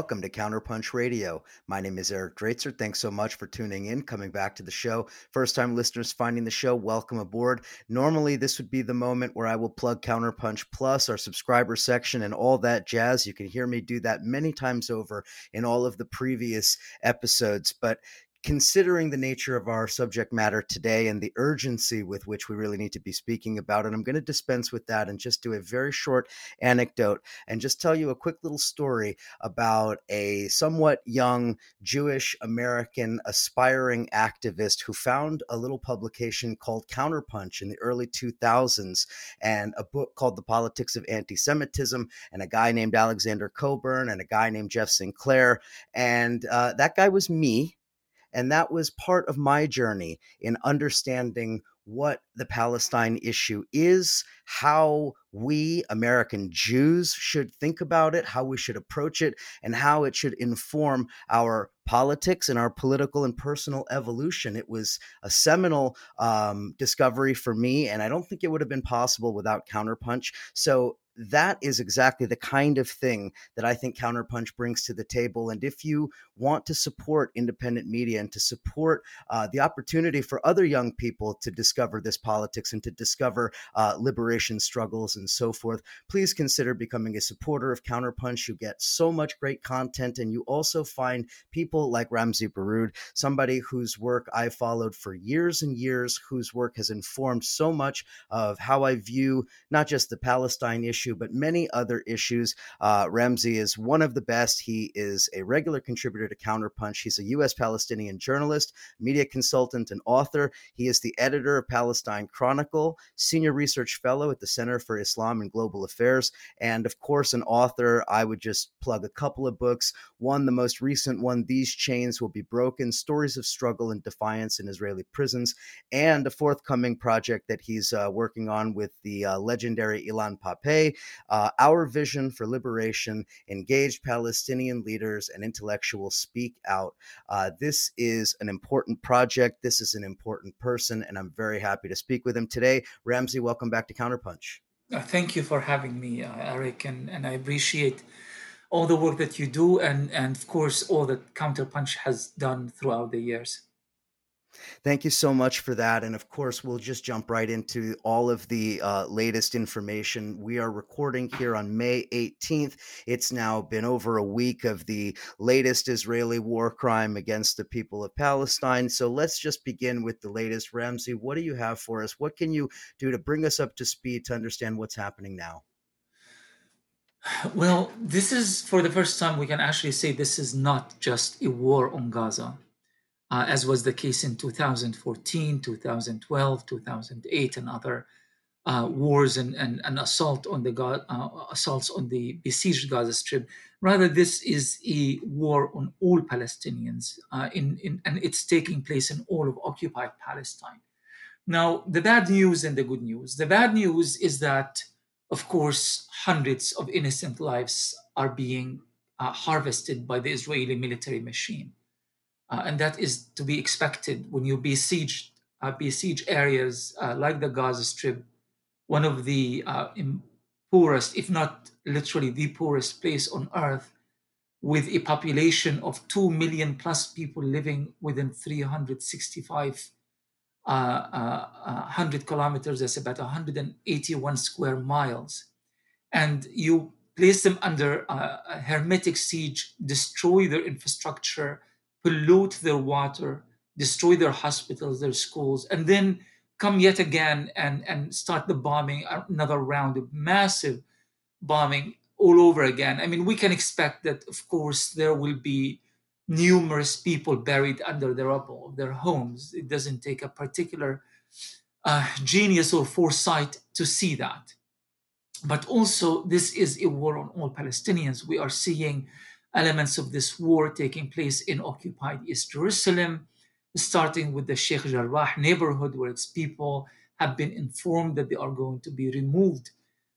Welcome to Counterpunch Radio. My name is Eric Draitser. Thanks so much for tuning in, coming back to the show. First time listeners finding the show, welcome aboard. Normally, this would be the moment where I will plug Counterpunch Plus, our subscriber section, and all that jazz. You can hear me do that many times over in all of the previous episodes. But considering the nature of our subject matter today and the urgency with which we really need to be speaking about it, I'm going to dispense with that and just do a very short anecdote and just tell you a quick little story about a somewhat young Jewish American aspiring activist who found a little publication called Counterpunch in the early 2000s and a book called The Politics of Anti Semitism and a guy named Alexander Cockburn and a guy named Jeff St. Clair. And uh, that guy was me and that was part of my journey in understanding what the Palestine issue is, how we American Jews should think about it, how we should approach it, and how it should inform our politics and our political and personal evolution. It was a seminal um, discovery for me, and I don't think it would have been possible without Counterpunch. So that is exactly the kind of thing that I think Counterpunch brings to the table. And if you want to support independent media and to support uh, the opportunity for other young people to discover this politics and to discover uh, liberation struggles and so forth, please consider becoming a supporter of Counterpunch. You get so much great content, and you also find people like Ramzy Baroud, somebody whose work I followed for years and years, whose work has informed so much of how I view not just the Palestine issue issue, but many other issues. Uh, Ramzy is one of the best. He is a regular contributor to Counterpunch. He's a U.S. Palestinian journalist, media consultant, and author. He is the editor of Palestine Chronicle, senior research fellow at the Center for Islam and Global Affairs, and of course, an author. I would just plug a couple of books. One, the most recent one, These Chains Will Be Broken Stories of Struggle and Defiance in Israeli Prisons, and a forthcoming project that he's uh, working on with the uh, legendary Ilan Uh, our vision for liberation, engaged Palestinian leaders and intellectuals speak out. Uh, this is an important project. This is an important person, and I'm very happy to speak with him today. Ramzy, welcome back to Counterpunch. Uh, thank you for having me, uh, Eric, and, and I appreciate all the work that you do and, and of course, all that Counterpunch has done throughout the years. Thank you so much for that. And of course, we'll just jump right into all of the uh, latest information. We are recording here on May 18th. It's now been over a week of the latest Israeli war crime against the people of Palestine. So let's just begin with the latest. Ramzy, what do you have for us? What can you do to bring us up to speed to understand what's happening now? Well, this is for the first time we can actually say this is not just a war on Gaza uh, as was the case in 2014, 2012, 2008, and other uh, wars and, and, and assault on the uh, assaults on the besieged Gaza Strip. Rather, this is a war on all Palestinians, uh, in, in, and it's taking place in all of occupied Palestine. Now, the bad news and the good news. The bad news is that, of course, hundreds of innocent lives are being uh, harvested by the Israeli military machine. Uh, and that is to be expected when you besiege uh, besiege areas uh, like the Gaza Strip, one of the uh, poorest, if not literally the poorest place on earth, with a population of 2 million plus people living within 365 uh, uh, 100 kilometers, that's about 181 square miles. And you place them under a hermetic siege, destroy their infrastructure, pollute their water, destroy their hospitals, their schools, and then come yet again and, and start the bombing, another round of massive bombing all over again. I mean, we can expect that, of course, there will be numerous people buried under the rubble of their homes. It doesn't take a particular uh, genius or foresight to see that. But also, this is a war on all Palestinians. We are seeing elements of this war taking place in occupied East Jerusalem, starting with the Sheikh Jarrah neighborhood, where its people have been informed that they are going to be removed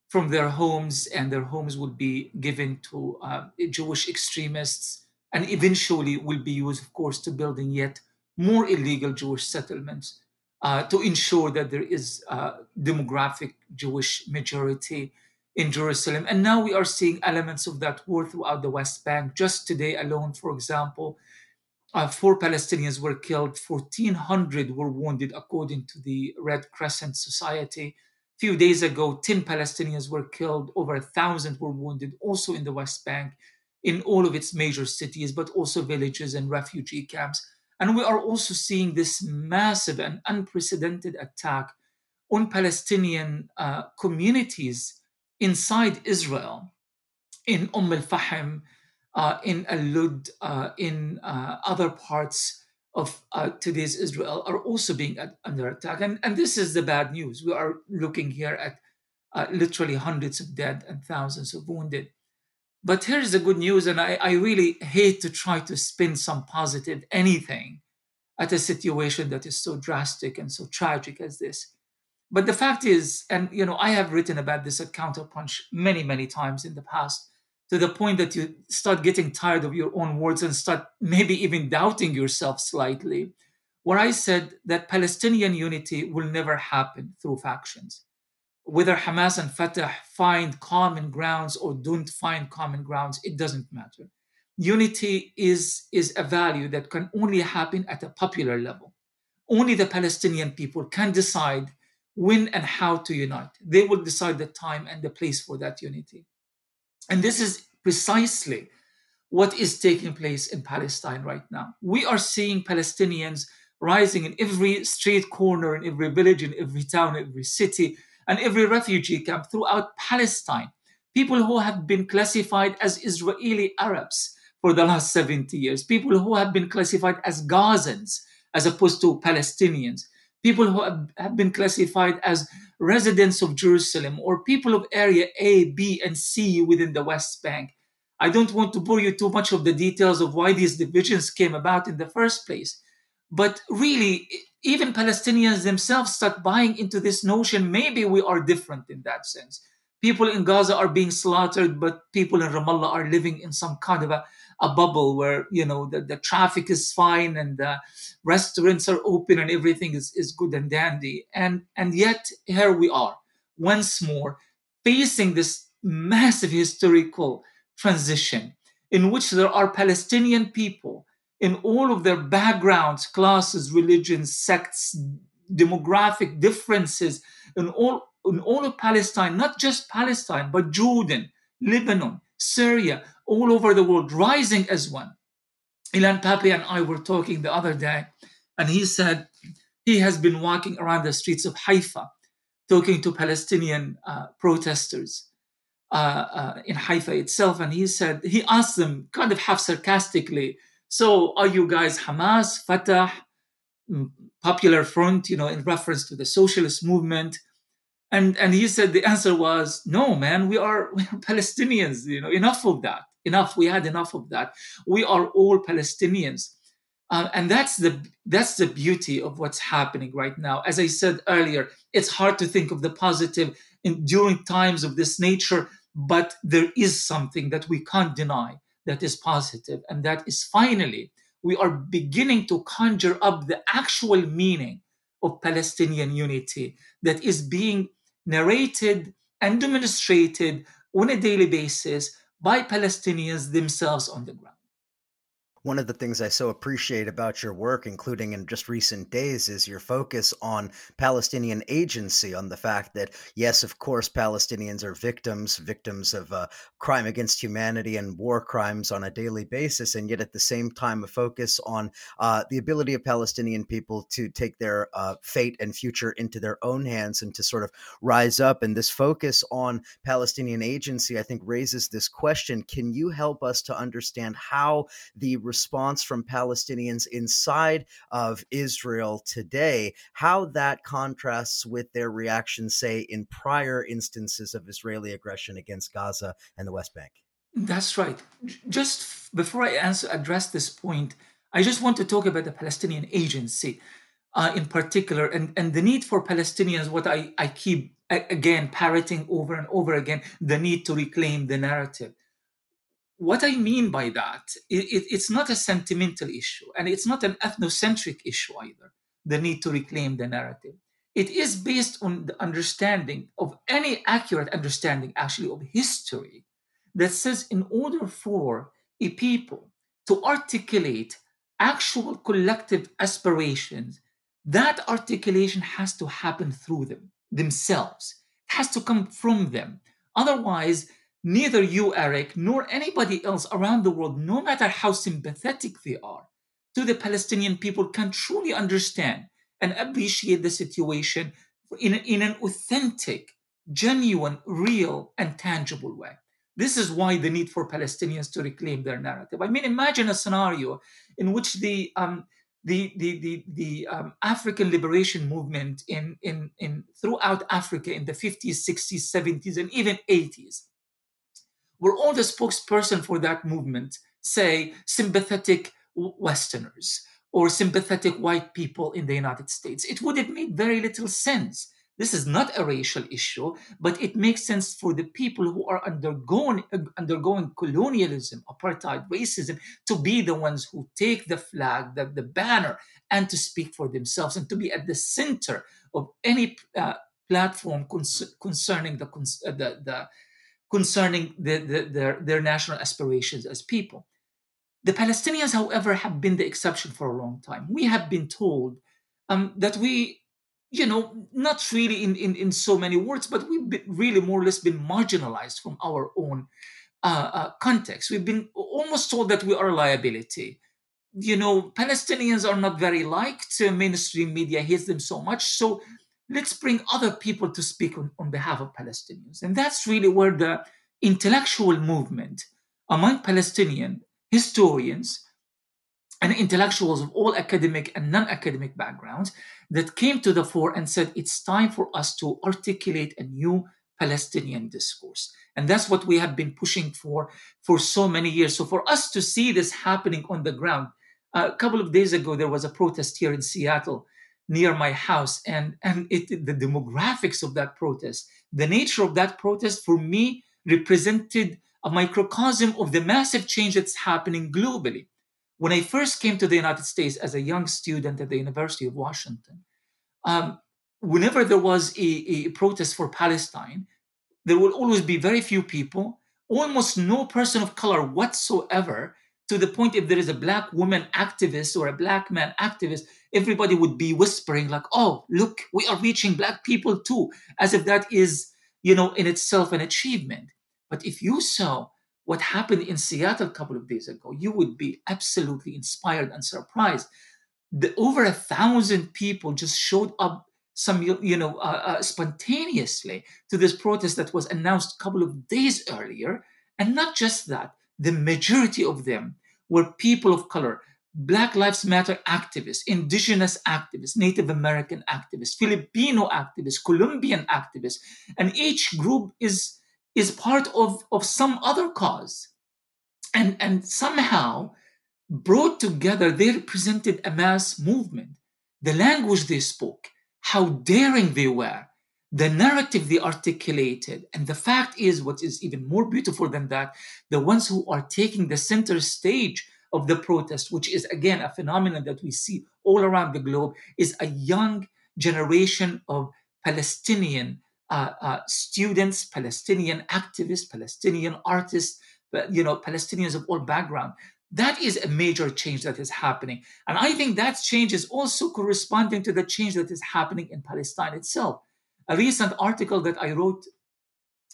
from their homes and their homes will be given to uh, Jewish extremists and eventually will be used, of course, to building yet more illegal Jewish settlements uh, to ensure that there is a demographic Jewish majority in Jerusalem. And now we are seeing elements of that war throughout the West Bank. Just today alone, for example, uh, four Palestinians were killed, 1,400 were wounded, according to the Red Crescent Society. A few days ago, 10 Palestinians were killed, over a thousand were wounded, also in the West Bank, in all of its major cities, but also villages and refugee camps. And we are also seeing this massive and unprecedented attack on Palestinian uh, communities inside Israel, in Umm al Fahim, uh, in Al Lud, uh, in uh, other parts of uh, today's Israel, are also being at, under attack. And, and this is the bad news. We are looking here at uh, literally hundreds of dead and thousands of wounded. But here's the good news, and I, I really hate to try to spin some positive anything at a situation that is so drastic and so tragic as this. But the fact is, and you know, I have written about this at Counterpunch many, many times in the past, to the point that you start getting tired of your own words and start maybe even doubting yourself slightly. Where I said that Palestinian unity will never happen through factions. Whether Hamas and Fatah find common grounds or don't find common grounds, it doesn't matter. Unity is, is a value that can only happen at a popular level. Only the Palestinian people can decide when and how to unite. They will decide the time and the place for that unity. And this is precisely what is taking place in Palestine right now. We are seeing Palestinians rising in every street corner, in every village, in every town, every city, and every refugee camp throughout Palestine. People who have been classified as Israeli Arabs for the last 70 years, people who have been classified as Gazans as opposed to Palestinians, people who have been classified as residents of Jerusalem or people of area A, B, and C within the West Bank. I don't want to bore you too much of the details of why these divisions came about in the first place. But really, even Palestinians themselves start buying into this notion maybe we are different in that sense. People in Gaza are being slaughtered, but people in Ramallah are living in some kind of a a bubble where you know the, the traffic is fine and the restaurants are open and everything is, is good and dandy. And and yet here we are once more facing this massive historical transition in which there are palestinian people in all of their backgrounds classes religions sects demographic differences in all in all of palestine not just palestine but jordan lebanon syria all over the world rising as one. Ilan Pappé and I were talking the other day, and he said he has been walking around the streets of Haifa talking to Palestinian uh, protesters uh, uh, in Haifa itself. And he said, he asked them kind of half sarcastically, So are you guys Hamas, Fatah, mm, Popular Front, you know, in reference to the socialist movement? And, and he said the answer was no man we are, we are palestinians you know enough of that enough we had enough of that. We are all palestinians. Uh, and that's the that's the beauty of what's happening right now. As i said earlier it's hard to think of the positive in during times of this nature but there is something that we can't deny that is positive and that is finally we are beginning to conjure up the actual meaning of palestinian unity that is being narrated and demonstrated on a daily basis by Palestinians themselves on the ground. One of the things I so appreciate about your work, including in just recent days, is your focus on Palestinian agency, on the fact that, yes, of course, Palestinians are victims, victims of uh, crime against humanity and war crimes on a daily basis, and yet at the same time, a focus on uh, the ability of Palestinian people to take their uh, fate and future into their own hands and to sort of rise up. And this focus on Palestinian agency, I think, raises this question Can you help us to understand how the response from Palestinians inside of Israel today, how that contrasts with their reaction, say, in prior instances of Israeli aggression against Gaza and the West Bank. That's right. Just before I answer, address this point, I just want to talk about the Palestinian agency uh, in particular and, and the need for Palestinians, what I, I keep again parroting over and over again, the need to reclaim the narrative what I mean by that, it, it, it's not a sentimental issue and it's not an ethnocentric issue either, the need to reclaim the narrative. it is based on the understanding of any accurate understanding, actually, of history that says in order for a people to articulate actual collective aspirations, that articulation has to happen through them themselves. It has to come from them. Otherwise, neither you, Eric, nor anybody else around the world, no matter how sympathetic they are to the Palestinian people, can truly understand and appreciate the situation in, in an authentic, genuine, real, and tangible way. This is why the need for Palestinians to reclaim their narrative. I mean, imagine a scenario in which the um, the the the, the um, African liberation movement in, in in throughout Africa in the 50s, 60s, 70s, and even 80s, were all the spokesperson for that movement, say sympathetic Westerners or sympathetic white people in the United States. It would have made very little sense. This is not a racial issue, but it makes sense for the people who are undergoing, undergoing colonialism, apartheid, racism, to be the ones who take the flag, the, the banner, and to speak for themselves and to be at the center of any uh, platform concerning the, uh, the, the concerning the, the, their, their national aspirations as people. The Palestinians, however, have been the exception for a long time. We have been told um, that we, you know, not really in, in, in so many words, but we've been really more or less been marginalized from our own uh, uh, context. We've been almost told that we are a liability. You know, Palestinians are not very liked. Uh, mainstream media hates them so much. So let's bring other people to speak on, on behalf of Palestinians. And that's really where the intellectual movement among Palestinian historians and intellectuals of all academic and non academic backgrounds that came to the fore and said it's time for us to articulate a new Palestinian discourse. And that's what we have been pushing for for so many years. So for us to see this happening on the ground, a couple of days ago, there was a protest here in Seattle near my house. And and it the demographics of that protest the nature of that protest for me represented a microcosm of the massive change that's happening globally. When i first came to the united states as a young student at the university of washington um, whenever there was a, a protest for palestine there will always be very few people almost no person of color whatsoever to the point if there is a black woman activist or a black man activist everybody would be whispering like oh look we are reaching black people too as if that is you know in itself an achievement. But if you saw what happened in seattle a couple of days ago you would be absolutely inspired and surprised. The over a thousand people just showed up some you know uh, uh, spontaneously to this protest that was announced a couple of days earlier. And not just that the majority of them were people of color, Black Lives Matter activists, indigenous activists, Native American activists, Filipino activists, Colombian activists, and each group is, is part of, of some other cause. And, and somehow brought together, they represented a mass movement. The language they spoke, how daring they were, the narrative they articulated. And the fact is, what is even more beautiful than that, the ones who are taking the center stage of the protest, which is again a phenomenon that we see all around the globe, is a young generation of Palestinian uh, uh, students, Palestinian activists, Palestinian artists, you know, Palestinians of all background. That is a major change that is happening. And I think that change is also corresponding to the change that is happening in Palestine itself a recent article that I wrote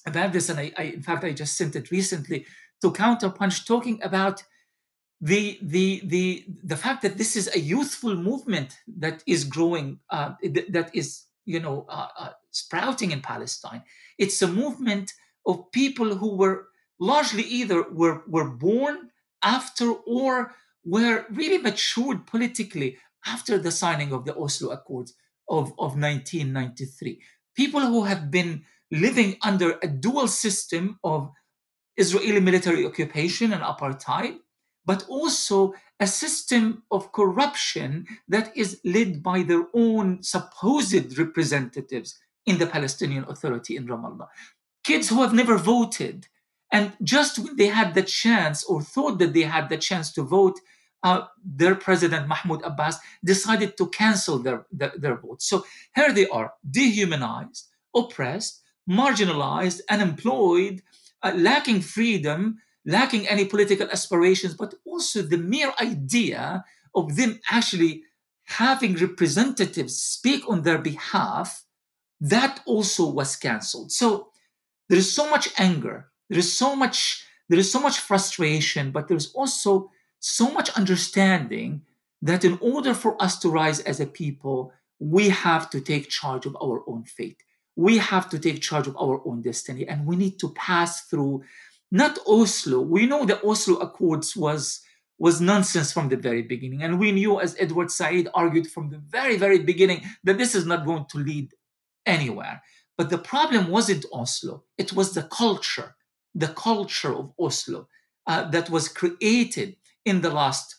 about this, and I, I, in fact I just sent it recently to Counterpunch, talking about the the the the fact that this is a youthful movement that is growing, uh, that is you know uh, uh, sprouting in Palestine. It's a movement of people who were largely either were were born after or were really matured politically after the signing of the Oslo Accords of, of 1993 people who have been living under a dual system of Israeli military occupation and apartheid, but also a system of corruption that is led by their own supposed representatives in the Palestinian Authority in Ramallah. Kids who have never voted, and just when they had the chance or thought that they had the chance to vote, uh, their president Mahmoud Abbas decided to cancel their, their, their vote. So here they are, dehumanized, oppressed, marginalized, unemployed, uh, lacking freedom, lacking any political aspirations, but also the mere idea of them actually having representatives speak on their behalf, that also was cancelled. So there is so much anger, there is so much, there is so much frustration, but there's also so much understanding that in order for us to rise as a people, we have to take charge of our own fate. We have to take charge of our own destiny, and we need to pass through not Oslo. We know the Oslo Accords was was nonsense from the very beginning. And we knew, as Edward Said argued from the very, very beginning, that this is not going to lead anywhere. But the problem wasn't Oslo, it was the culture, the culture of Oslo uh, that was created in the last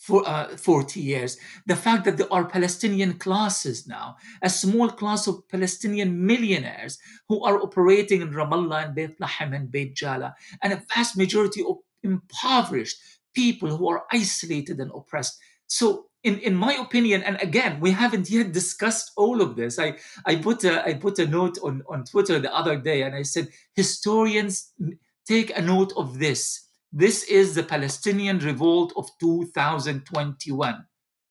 for, uh, 40 years. The fact that there are Palestinian classes now, a small class of Palestinian millionaires who are operating in Ramallah and Beit Lahem and Beit Jala, and a vast majority of impoverished people who are isolated and oppressed. So, in, in my opinion, and again, we haven't yet discussed all of this. I, I put a I put a note on, on Twitter the other day and I said, historians take a note of this. This is the Palestinian revolt of 2021.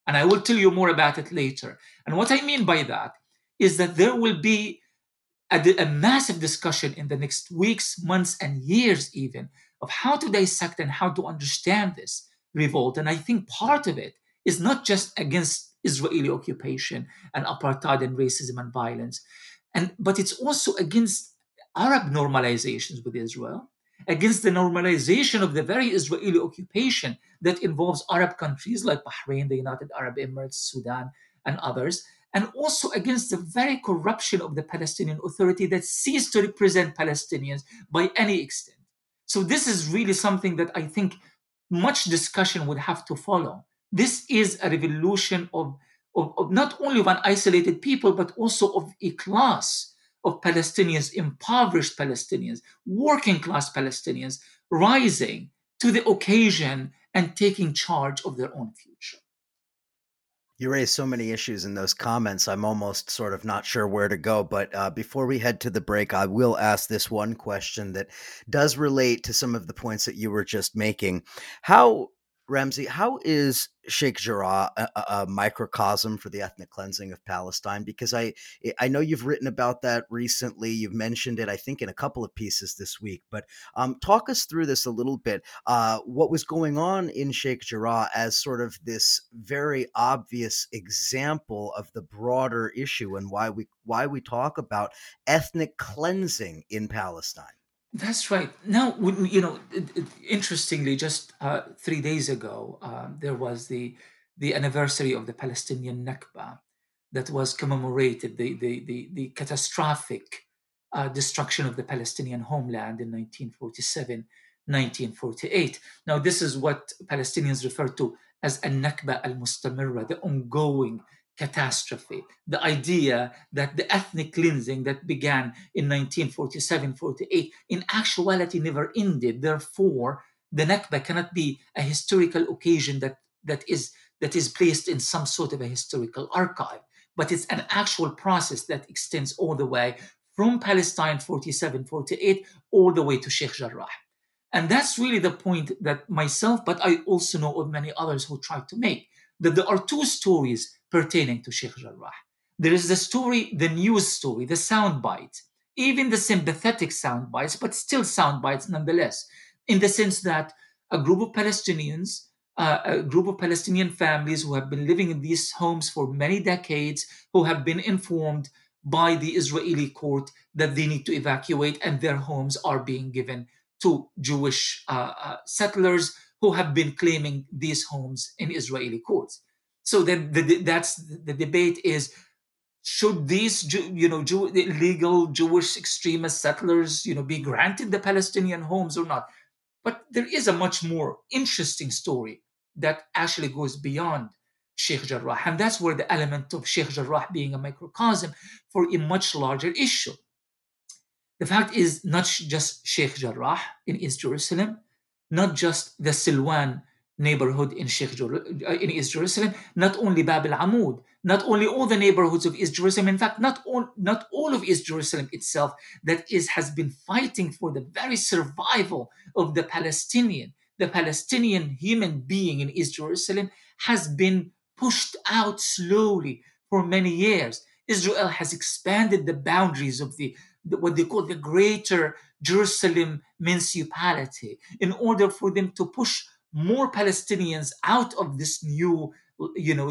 And I will tell you more about it later. And what I mean by that is that there will be a, a massive discussion in the next weeks, months, and years, even of how to dissect and how to understand this revolt. And I think part of it is not just against Israeli occupation and apartheid and racism and violence, and but it's also against Arab normalizations with Israel, against the normalization of the very Israeli occupation that involves Arab countries like Bahrain, the United Arab Emirates, Sudan, and others, and also against the very corruption of the Palestinian Authority that ceased to represent Palestinians by any extent. So this is really something that I think much discussion would have to follow. This is a revolution of, of, of not only of an isolated people, but also of a class of Palestinians, impoverished Palestinians, working class Palestinians, rising to the occasion and taking charge of their own future. You raised so many issues in those comments. I'm almost sort of not sure where to go. But uh, before we head to the break, I will ask this one question that does relate to some of the points that you were just making. How Ramzy, how is Sheikh Jarrah a, a, microcosm for the ethnic cleansing of Palestine? Because I I know you've written about that recently. You've mentioned it, I think, in a couple of pieces this week. But um, talk us through this a little bit. Uh, what was going on in Sheikh Jarrah as sort of this very obvious example of the broader issue and why we why we talk about ethnic cleansing in Palestine. That's right. Now, you know, interestingly, just uh, three days ago, uh, there was the the anniversary of the Palestinian Nakba that was commemorated, the the the, the catastrophic uh, destruction of the Palestinian homeland in 1947, 1948. Now, this is what Palestinians refer to as a Nakba al-Mustamirra, the ongoing catastrophe. The idea that the ethnic cleansing that began in 1947 48 in actuality never ended. Therefore, the Nakba cannot be a historical occasion that, that, is, that is placed in some sort of a historical archive, but it's an actual process that extends all the way from Palestine 47 48 all the way to Sheikh Jarrah. And that's really the point that myself, but I also know of many others who try to make that there are two stories pertaining to Sheikh Jarrah. There is the story, the news story, the soundbite, even the sympathetic sound bites, but still sound bites nonetheless, in the sense that a group of Palestinians, uh, a group of Palestinian families who have been living in these homes for many decades, who have been informed by the Israeli court that they need to evacuate and their homes are being given to Jewish uh, uh, settlers who have been claiming these homes in Israeli courts. So then the, that's the debate is should these you know Jew, illegal Jewish extremist settlers you know be granted the Palestinian homes or not? But there is a much more interesting story that actually goes beyond Sheikh Jarrah, and that's where the element of Sheikh Jarrah being a microcosm for a much larger issue. The fact is not just Sheikh Jarrah in East Jerusalem, not just the Silwan neighborhood in Sheikh uh, in East Jerusalem, not only Bab al-Amud, not only all the neighborhoods of East Jerusalem, in fact, not all, not all of East Jerusalem itself, that is has been fighting for the very survival of the Palestinian, the Palestinian human being in East Jerusalem has been pushed out slowly for many years. Israel has expanded the boundaries of the what they call the greater Jerusalem municipality in order for them to push more Palestinians out of this new, you know,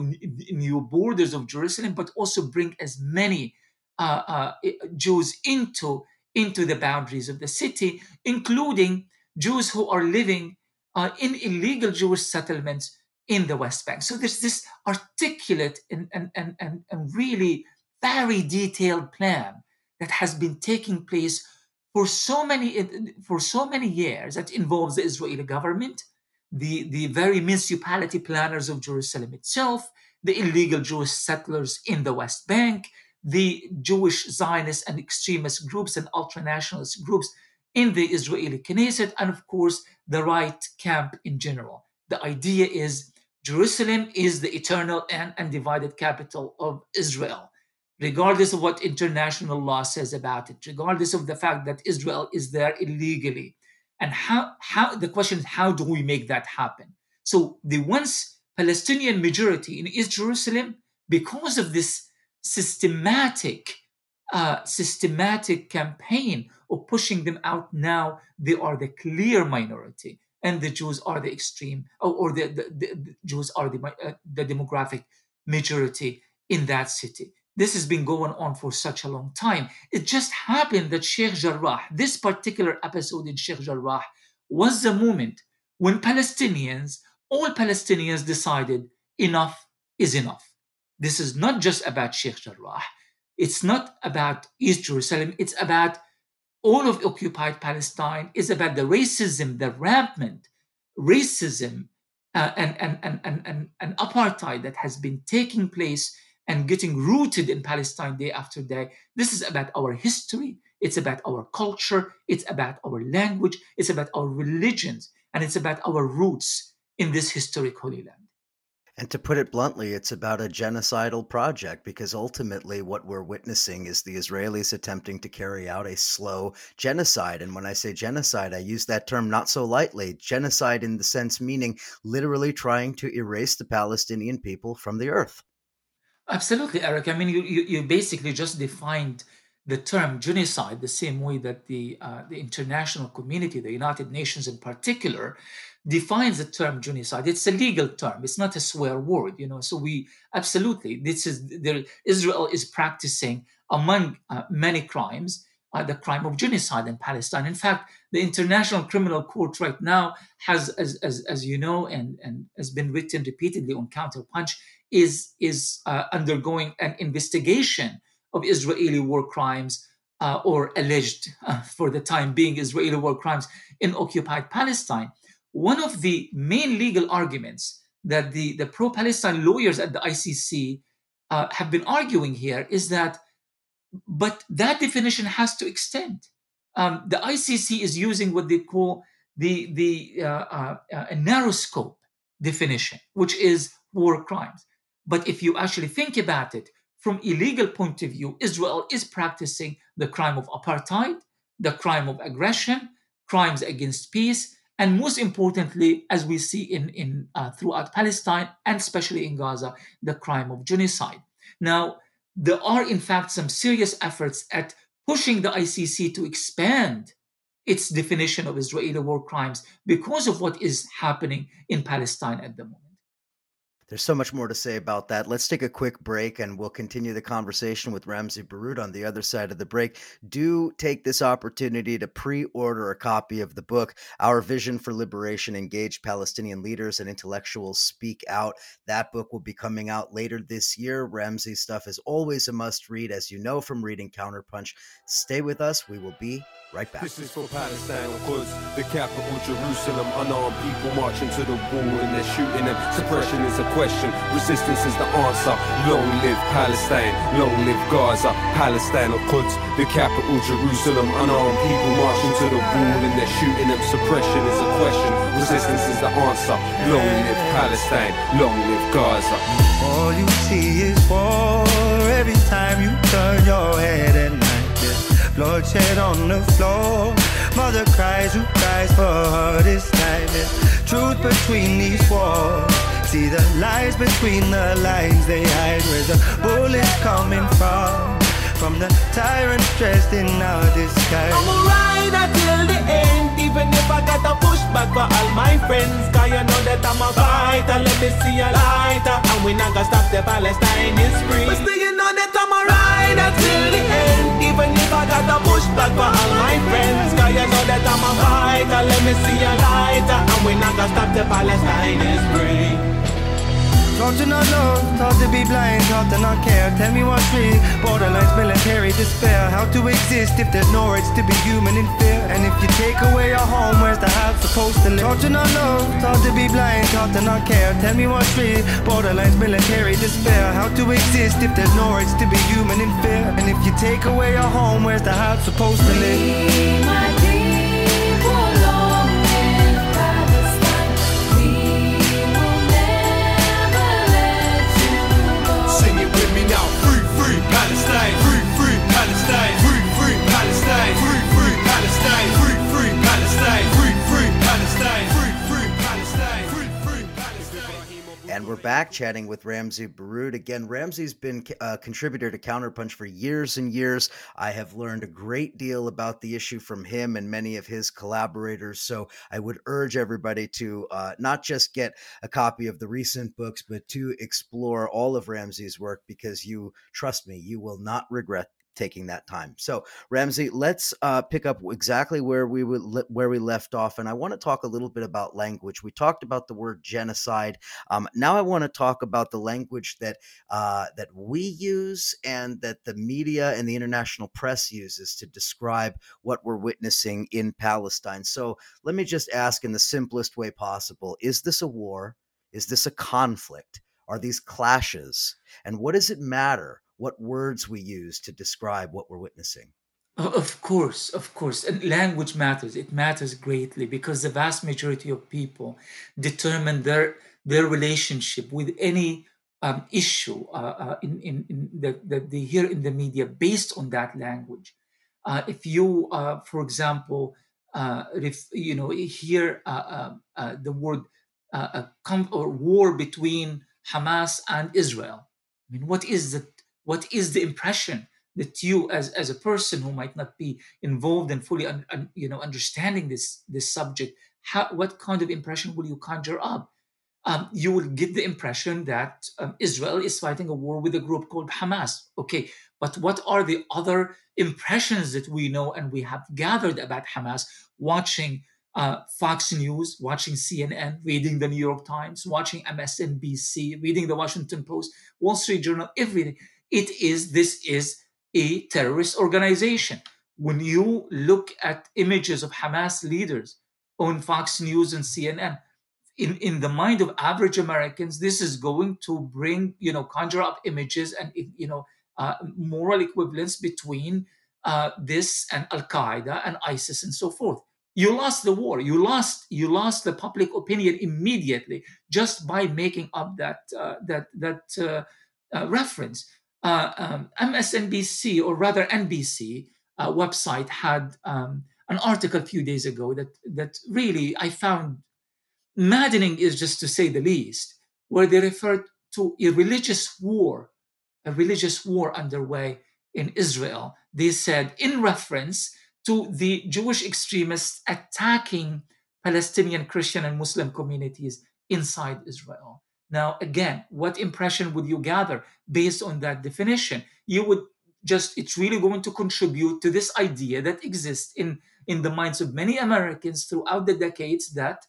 new borders of Jerusalem, but also bring as many uh, uh, Jews into into the boundaries of the city, including Jews who are living uh, in illegal Jewish settlements in the West Bank. So there's this articulate and, and, and, and, and really very detailed plan that has been taking place for so many for so many years that involves the Israeli government, the, the very municipality planners of Jerusalem itself, the illegal Jewish settlers in the West Bank, the Jewish Zionist and extremist groups and ultranationalist groups in the Israeli Knesset, and of course, the right camp in general. The idea is Jerusalem is the eternal and undivided capital of Israel, regardless of what international law says about it, regardless of the fact that Israel is there illegally, and how how the question is how do we make that happen? So the once palestinian majority in east jerusalem because of this systematic uh, systematic campaign of pushing them out now they are the clear minority. And the jews are the extreme or, or the, the, the, jews are the, uh, the demographic majority in that city this has been going on for such a long time. It just happened that Sheikh Jarrah, this particular episode in Sheikh Jarrah, was the moment when Palestinians, all Palestinians decided enough is enough. This is not just about Sheikh Jarrah. It's not about East Jerusalem. It's about all of occupied Palestine. It's about the racism, the rampant racism uh, and, and, and, and, and, apartheid that has been taking place and getting rooted in Palestine day after day. This is about our history, it's about our culture, it's about our language, it's about our religions, and it's about our roots in this historic Holy Land. And to put it bluntly, it's about a genocidal project because ultimately what we're witnessing is the Israelis attempting to carry out a slow genocide. And when I say genocide, I use that term not so lightly. Genocide in the sense meaning literally trying to erase the Palestinian people from the earth. Absolutely, Eric. I mean, you, you, you basically just defined the term genocide the same way that the uh, the international community, the United Nations in particular, defines the term genocide. It's a legal term. It's not a swear word, you know. So we absolutely this is there. Israel is practicing among uh, many crimes uh, the crime of genocide in Palestine. In fact, the International Criminal Court right now has, as as, as you know, and and has been written repeatedly on Counterpunch is is uh, undergoing an investigation of Israeli war crimes uh, or alleged, uh, for the time being, Israeli war crimes in occupied Palestine. One of the main legal arguments that the, the pro Palestine lawyers at the ICC uh, have been arguing here is that, but that definition has to extend. Um, the ICC is using what they call the, the uh, uh, narrow scope definition, which is war crimes. But if you actually think about it from a legal point of view, Israel is practicing the crime of apartheid, the crime of aggression, crimes against peace, and most importantly, as we see in, in uh, throughout Palestine and especially in Gaza, the crime of genocide. Now, there are in fact some serious efforts at pushing the ICC to expand its definition of Israeli war crimes because of what is happening in Palestine at the moment. There's so much more to say about that. Let's take a quick break and we'll continue the conversation with Ramzy Baroud on the other side of the break. Do take this opportunity to pre order a copy of the book, Our Vision for Liberation Engaged Palestinian Leaders and Intellectuals Speak Out. That book will be coming out later this year. Ramzy's stuff is always a must read, as you know from reading Counterpunch. Stay with us. We will be right back. This is for Palestine, Quds, the capital, Jerusalem. Unarmed people marching to the and they're shooting them. Suppression is a question. Resistance is the answer. Long live Palestine, long live Gaza, Palestine or Quds, the capital Jerusalem. Unarmed people marching to the wall and they're shooting them. Suppression is a question. Resistance is the answer. Long live Palestine, long live Gaza. All you see is war every time you turn your head at night. Bloodshed on the floor. Mother cries, who cries for her this time? Truth between these walls. See the lies between the lines they hide. Where the bullets coming from? From the tyrants dressed in our disguise. I'm a rider till the end, even if I got to push back for all my friends. Cause you know that I'm a fighter, let me see a lighter. And we not gonna stop the Palestine is free. But still you know that I'm a rider till the end, even if I got to push back for all my friends. Cause you know that I'm a fighter, let me see a lighter. And we not gonna stop the Palestine is free. Taught to not love, taught to be blind, taught to not care. Tell me what's real. Borderlines, military despair. How to exist if there's no rights to be human in fear? And if you take away your home, where's the house supposed to live? Taught to not love, taught to be blind, taught to not care. Tell me what's real. Borderlines, military despair. How to exist if there's no rights to be human in fear? And if you take away your home, where's the house supposed to live? We're back chatting with Ramzy Baroud. Again, Ramzy's been a contributor to Counterpunch for years and years. I have learned a great deal about the issue from him and many of his collaborators. So I would urge everybody to uh, not just get a copy of the recent books, but to explore all of Ramzy's work because you, trust me, you will not regret taking that time. So, Ramzy, let's uh, pick up exactly where we would where we left off, and I want to talk a little bit about language. We talked about the word genocide. Um, now, I want to talk about the language that uh, that we use and that the media and the international press uses to describe what we're witnessing in Palestine. So, let me just ask in the simplest way possible: Is this a war? Is this a conflict? Are these clashes? And what does it matter? What words we use to describe what we're witnessing. Of course, of course. And language matters. It matters greatly because the vast majority of people determine their their relationship with any um, issue uh, uh, in, in, in that, that they hear in the media based on that language. Uh, if you, uh, for example, if you know hear uh, uh, the word com- or war between Hamas and Israel, I mean, what is the what is the impression that you as, as a person who might not be involved and fully un, un, you know understanding this this subject how, what kind of impression will you conjure up? Um, you will get the impression that um, israel is fighting a war with a group called hamas. Okay but what are the other impressions that we know and we have gathered about hamas? Watching uh, Fox News, watching CNN, reading the New York Times, watching MSNBC, reading the Washington Post, Wall Street Journal, everything it is this is a terrorist organization. When you look at images of hamas leaders on fox news and cnn in, in the mind of average americans this is going to bring you know conjure up images and you know uh, moral equivalence between uh, this and al-qaeda and isis and so forth. You lost the war. You lost you lost the public opinion immediately just by making up that uh, that that uh, uh, reference uh, um, MSNBC or rather NBC uh, website had um, an article a few days ago that that really I found maddening is just to say the least, where they referred to a religious war, a religious war underway in Israel. They said in reference to the Jewish extremists attacking Palestinian Christian and Muslim communities inside Israel. Now, again, what impression would you gather based on that definition? You would just, it's really going to contribute to this idea that exists in, in the minds of many Americans throughout the decades that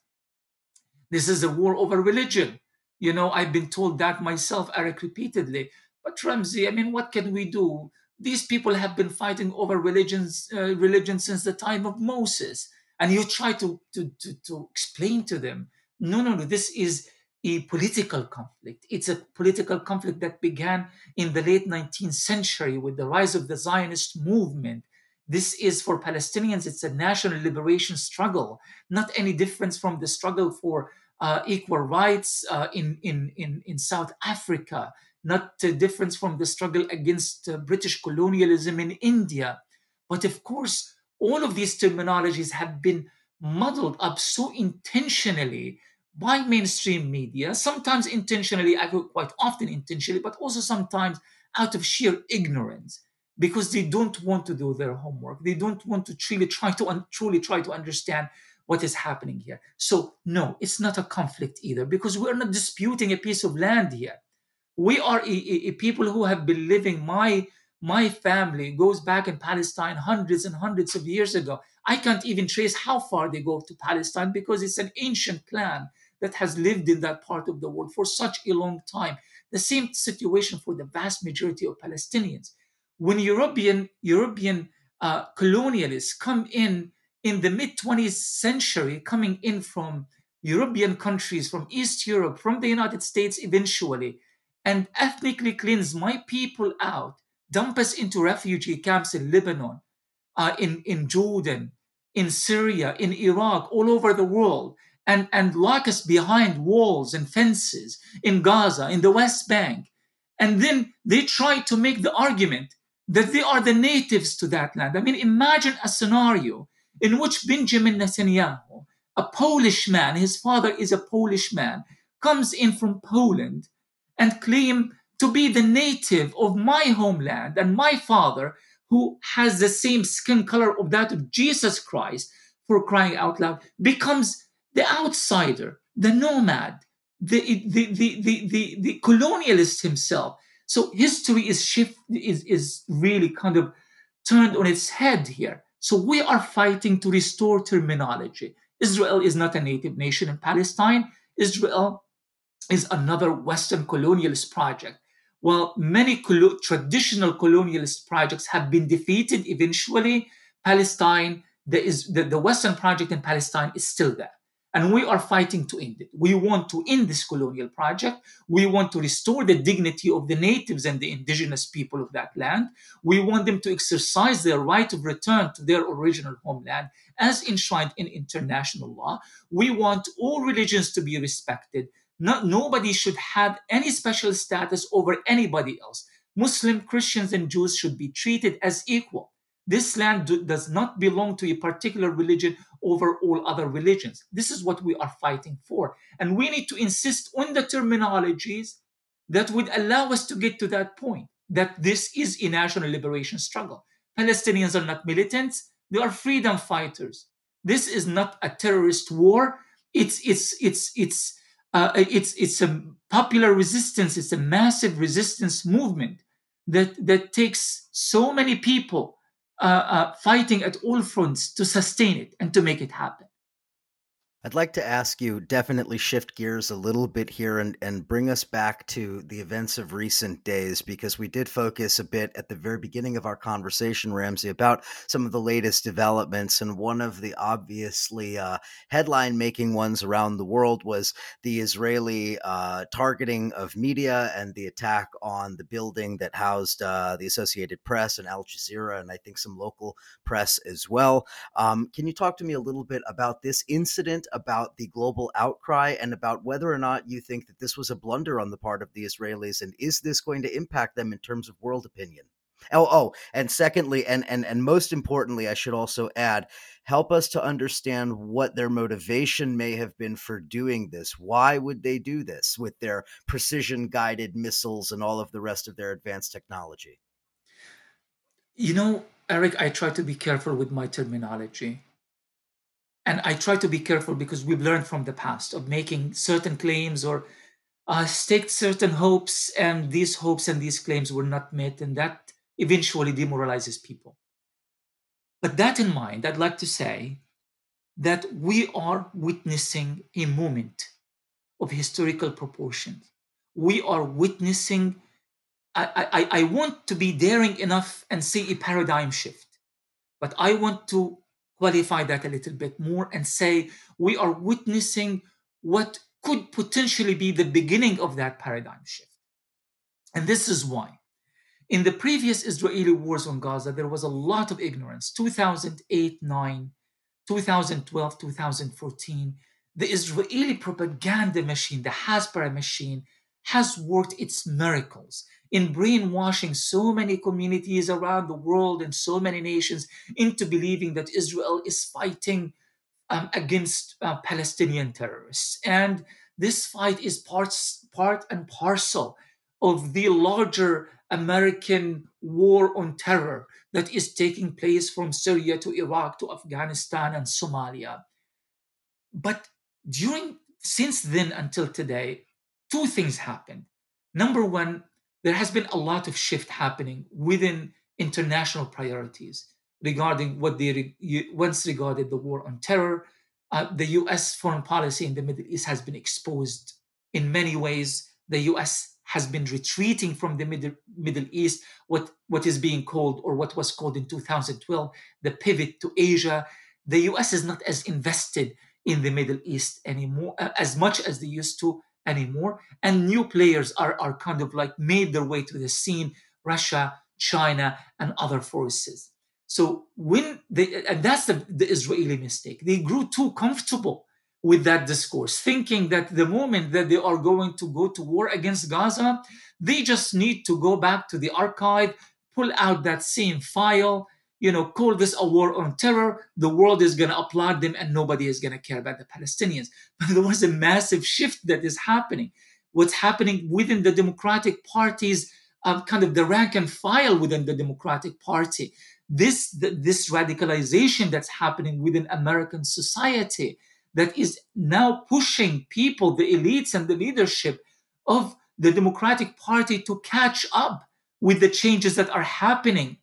this is a war over religion. You know, I've been told that myself, Eric, repeatedly. But Ramzy, I mean, what can we do? These people have been fighting over religions, uh, religion since the time of Moses. And you try to, to, to, to explain to them, no, no, no, this is a political conflict. It's a political conflict that began in the late 19th century with the rise of the Zionist movement. This is for Palestinians, it's a national liberation struggle, not any difference from the struggle for uh, equal rights uh, in, in, in, in South Africa, not a difference from the struggle against uh, British colonialism in India. But of course, all of these terminologies have been muddled up so intentionally by mainstream media, sometimes intentionally, I go quite often intentionally, but also sometimes out of sheer ignorance because they don't want to do their homework. They don't want to truly try to un- truly try to understand what is happening here. So no, it's not a conflict either because we're not disputing a piece of land here. We are a, a, a people who have been living. My my family goes back in Palestine hundreds and hundreds of years ago. I can't even trace how far they go to Palestine because it's an ancient clan that has lived in that part of the world for such a long time. The same situation for the vast majority of Palestinians. When European European uh, colonialists come in in the mid 20th century, coming in from European countries, from East Europe, from the United States eventually, and ethnically cleanse my people out, dump us into refugee camps in Lebanon, uh, in, in Jordan, in Syria, in Iraq, all over the world, and, and lock us behind walls and fences in Gaza, in the West Bank. And then they try to make the argument that they are the natives to that land. I mean, imagine a scenario in which Benjamin Netanyahu, a Polish man, his father is a Polish man, comes in from Poland and claim to be the native of my homeland and my father who has the same skin color of that of Jesus Christ for crying out loud becomes the outsider, the nomad, the, the, the, the, the, the colonialist himself. So history is shift is, is really kind of turned on its head here. So we are fighting to restore terminology. Israel is not a native nation in Palestine. Israel is another Western colonialist project. While many traditional colonialist projects have been defeated eventually, Palestine, there is, the, the Western project in Palestine is still there. And we are fighting to end it. We want to end this colonial project. We want to restore the dignity of the natives and the indigenous people of that land. We want them to exercise their right of return to their original homeland as enshrined in international law. We want all religions to be respected. Not, nobody should have any special status over anybody else. Muslim, Christians, and Jews should be treated as equal. This land do, does not belong to a particular religion over all other religions. This is what we are fighting for. And we need to insist on the terminologies that would allow us to get to that point that this is a national liberation struggle. Palestinians are not militants, they are freedom fighters. This is not a terrorist war. It's it's it's it's uh, it's it's a popular resistance. It's a massive resistance movement that that takes so many people uh, uh, fighting at all fronts to sustain it and to make it happen. I'd like to ask you definitely shift gears a little bit here and, and bring us back to the events of recent days because we did focus a bit at the very beginning of our conversation, Ramzy, about some of the latest developments. And one of the obviously uh, headline making ones around the world was the Israeli uh, targeting of media and the attack on the building that housed uh, the Associated Press and Al Jazeera, and I think some local press as well. Um, can you talk to me a little bit about this incident? About the global outcry and about whether or not you think that this was a blunder on the part of the Israelis and is this going to impact them in terms of world opinion? Oh, oh, and secondly, and and and most importantly, I should also add, help us to understand what their motivation may have been for doing this. Why would they do this with their precision guided missiles and all of the rest of their advanced technology? You know, Eric, I try to be careful with my terminology and I try to be careful because we've learned from the past of making certain claims or uh, staked certain hopes, and these hopes and these claims were not met, and that eventually demoralizes people. But that in mind, I'd like to say that we are witnessing a moment of historical proportions. We are witnessing, I, I, I want to be daring enough and say a paradigm shift, but I want to qualify that a little bit more and say we are witnessing what could potentially be the beginning of that paradigm shift. And this is why. In the previous Israeli wars on Gaza, there was a lot of ignorance 2008 9, 2012, 2014. The Israeli propaganda machine, the Hasbara machine, has worked its miracles in brainwashing so many communities around the world and so many nations into believing that Israel is fighting um, against uh, Palestinian terrorists. And this fight is parts, part and parcel of the larger American war on terror that is taking place from Syria to Iraq to Afghanistan and Somalia. But during since then until today, two things happened. Number one, there has been a lot of shift happening within international priorities regarding what they once regarded the war on terror. Uh, the US foreign policy in the Middle East has been exposed in many ways. The US has been retreating from the Middle, Middle East, what, what is being called, or what was called in 2012, the pivot to Asia. The US is not as invested in the Middle East anymore, uh, as much as they used to anymore. And new players are, are kind of like made their way to the scene Russia, China, and other forces. So when they, and that's the, the Israeli mistake, they grew too comfortable with that discourse, thinking that the moment that they are going to go to war against Gaza, they just need to go back to the archive, pull out that same file, you know, call this a war on terror. The world is going to applaud them and nobody is going to care about the Palestinians. But there was a massive shift that is happening. What's happening within the Democratic parties, um, kind of the rank and file within the Democratic Party. This, this radicalization that's happening within American society that is now pushing people, the elites and the leadership of the Democratic Party to catch up with the changes that are happening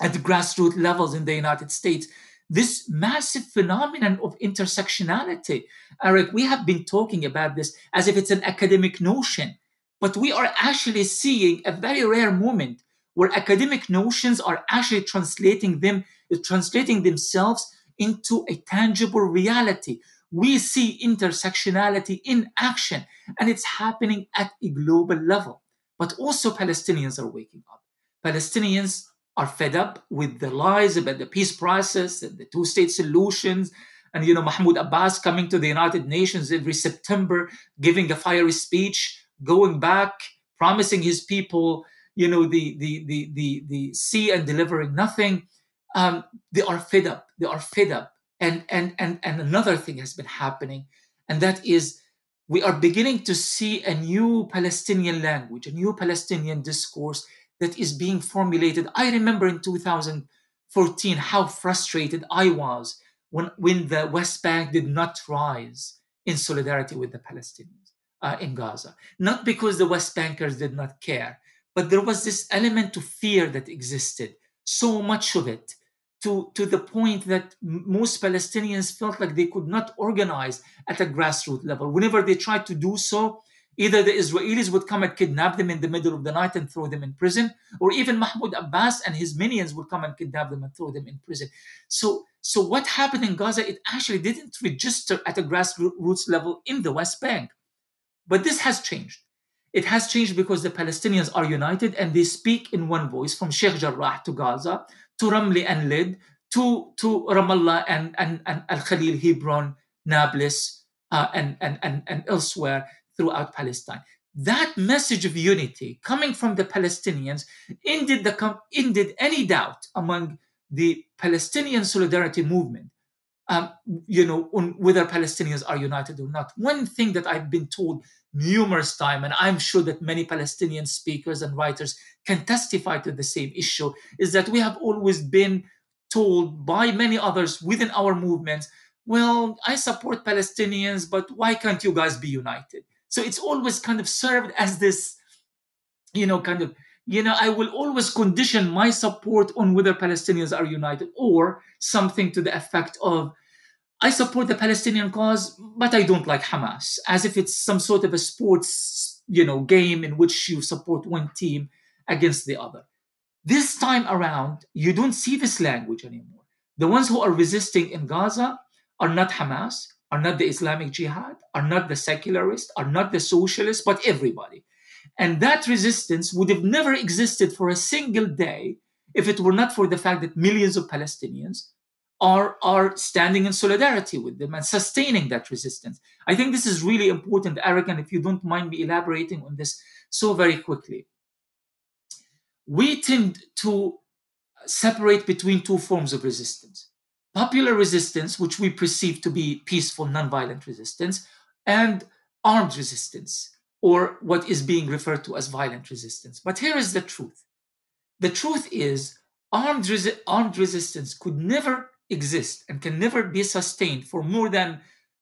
at the grassroots levels in the United States. This massive phenomenon of intersectionality, Eric, we have been talking about this as if it's an academic notion, but we are actually seeing a very rare moment where academic notions are actually translating them, translating themselves into a tangible reality. We see intersectionality in action, and it's happening at a global level. But also, Palestinians are waking up. Palestinians are fed up with the lies about the peace process and the two state solutions. And, you know, Mahmoud Abbas coming to the United Nations every September, giving a fiery speech, going back, promising his people, you know, the, the, the, the, the sea and delivering nothing um, they are fed up. They are fed up. And, and, and, and another thing has been happening, and that is we are beginning to see a new Palestinian language, a new Palestinian discourse that is being formulated. I remember in 2014 how frustrated I was when, when the West Bank did not rise in solidarity with the Palestinians uh, in Gaza. Not because the West Bankers did not care, but there was this element of fear that existed, so much of it to, to the point that most Palestinians felt like they could not organize at a grassroots level. Whenever they tried to do so, either the Israelis would come and kidnap them in the middle of the night and throw them in prison, or even Mahmoud Abbas and his minions would come and kidnap them and throw them in prison. So, so what happened in Gaza, it actually didn't register at a grassroots level in the West Bank. But this has changed. It has changed because the Palestinians are united and they speak in one voice from Sheikh Jarrah to Gaza, to Ramli and Lid, to, to Ramallah and, and, and Al Khalil, Hebron, Nablus, uh, and, and, and, and elsewhere throughout Palestine. That message of unity coming from the Palestinians ended, the, ended any doubt among the Palestinian solidarity movement, um, you know, on whether Palestinians are united or not. One thing that I've been told numerous times, and I'm sure that many Palestinian speakers and writers can testify to the same issue, is that we have always been told by many others within our movements, well, I support Palestinians, but why can't you guys be united? So it's always kind of served as this, you know, kind of, you know, I will always condition my support on whether Palestinians are united or something to the effect of, I support the Palestinian cause, but I don't like Hamas, as if it's some sort of a sports, you know, game in which you support one team against the other. This time around, you don't see this language anymore. The ones who are resisting in Gaza are not Hamas, are not the Islamic Jihad, are not the secularists, are not the socialists, but everybody. And that resistance would have never existed for a single day if it were not for the fact that millions of Palestinians are, are standing in solidarity with them and sustaining that resistance. I think this is really important, Eric, and if you don't mind me elaborating on this so very quickly. We tend to separate between two forms of resistance popular resistance, which we perceive to be peaceful, nonviolent resistance, and armed resistance, or what is being referred to as violent resistance. But here is the truth the truth is, armed, resi- armed resistance could never exist and can never be sustained for more than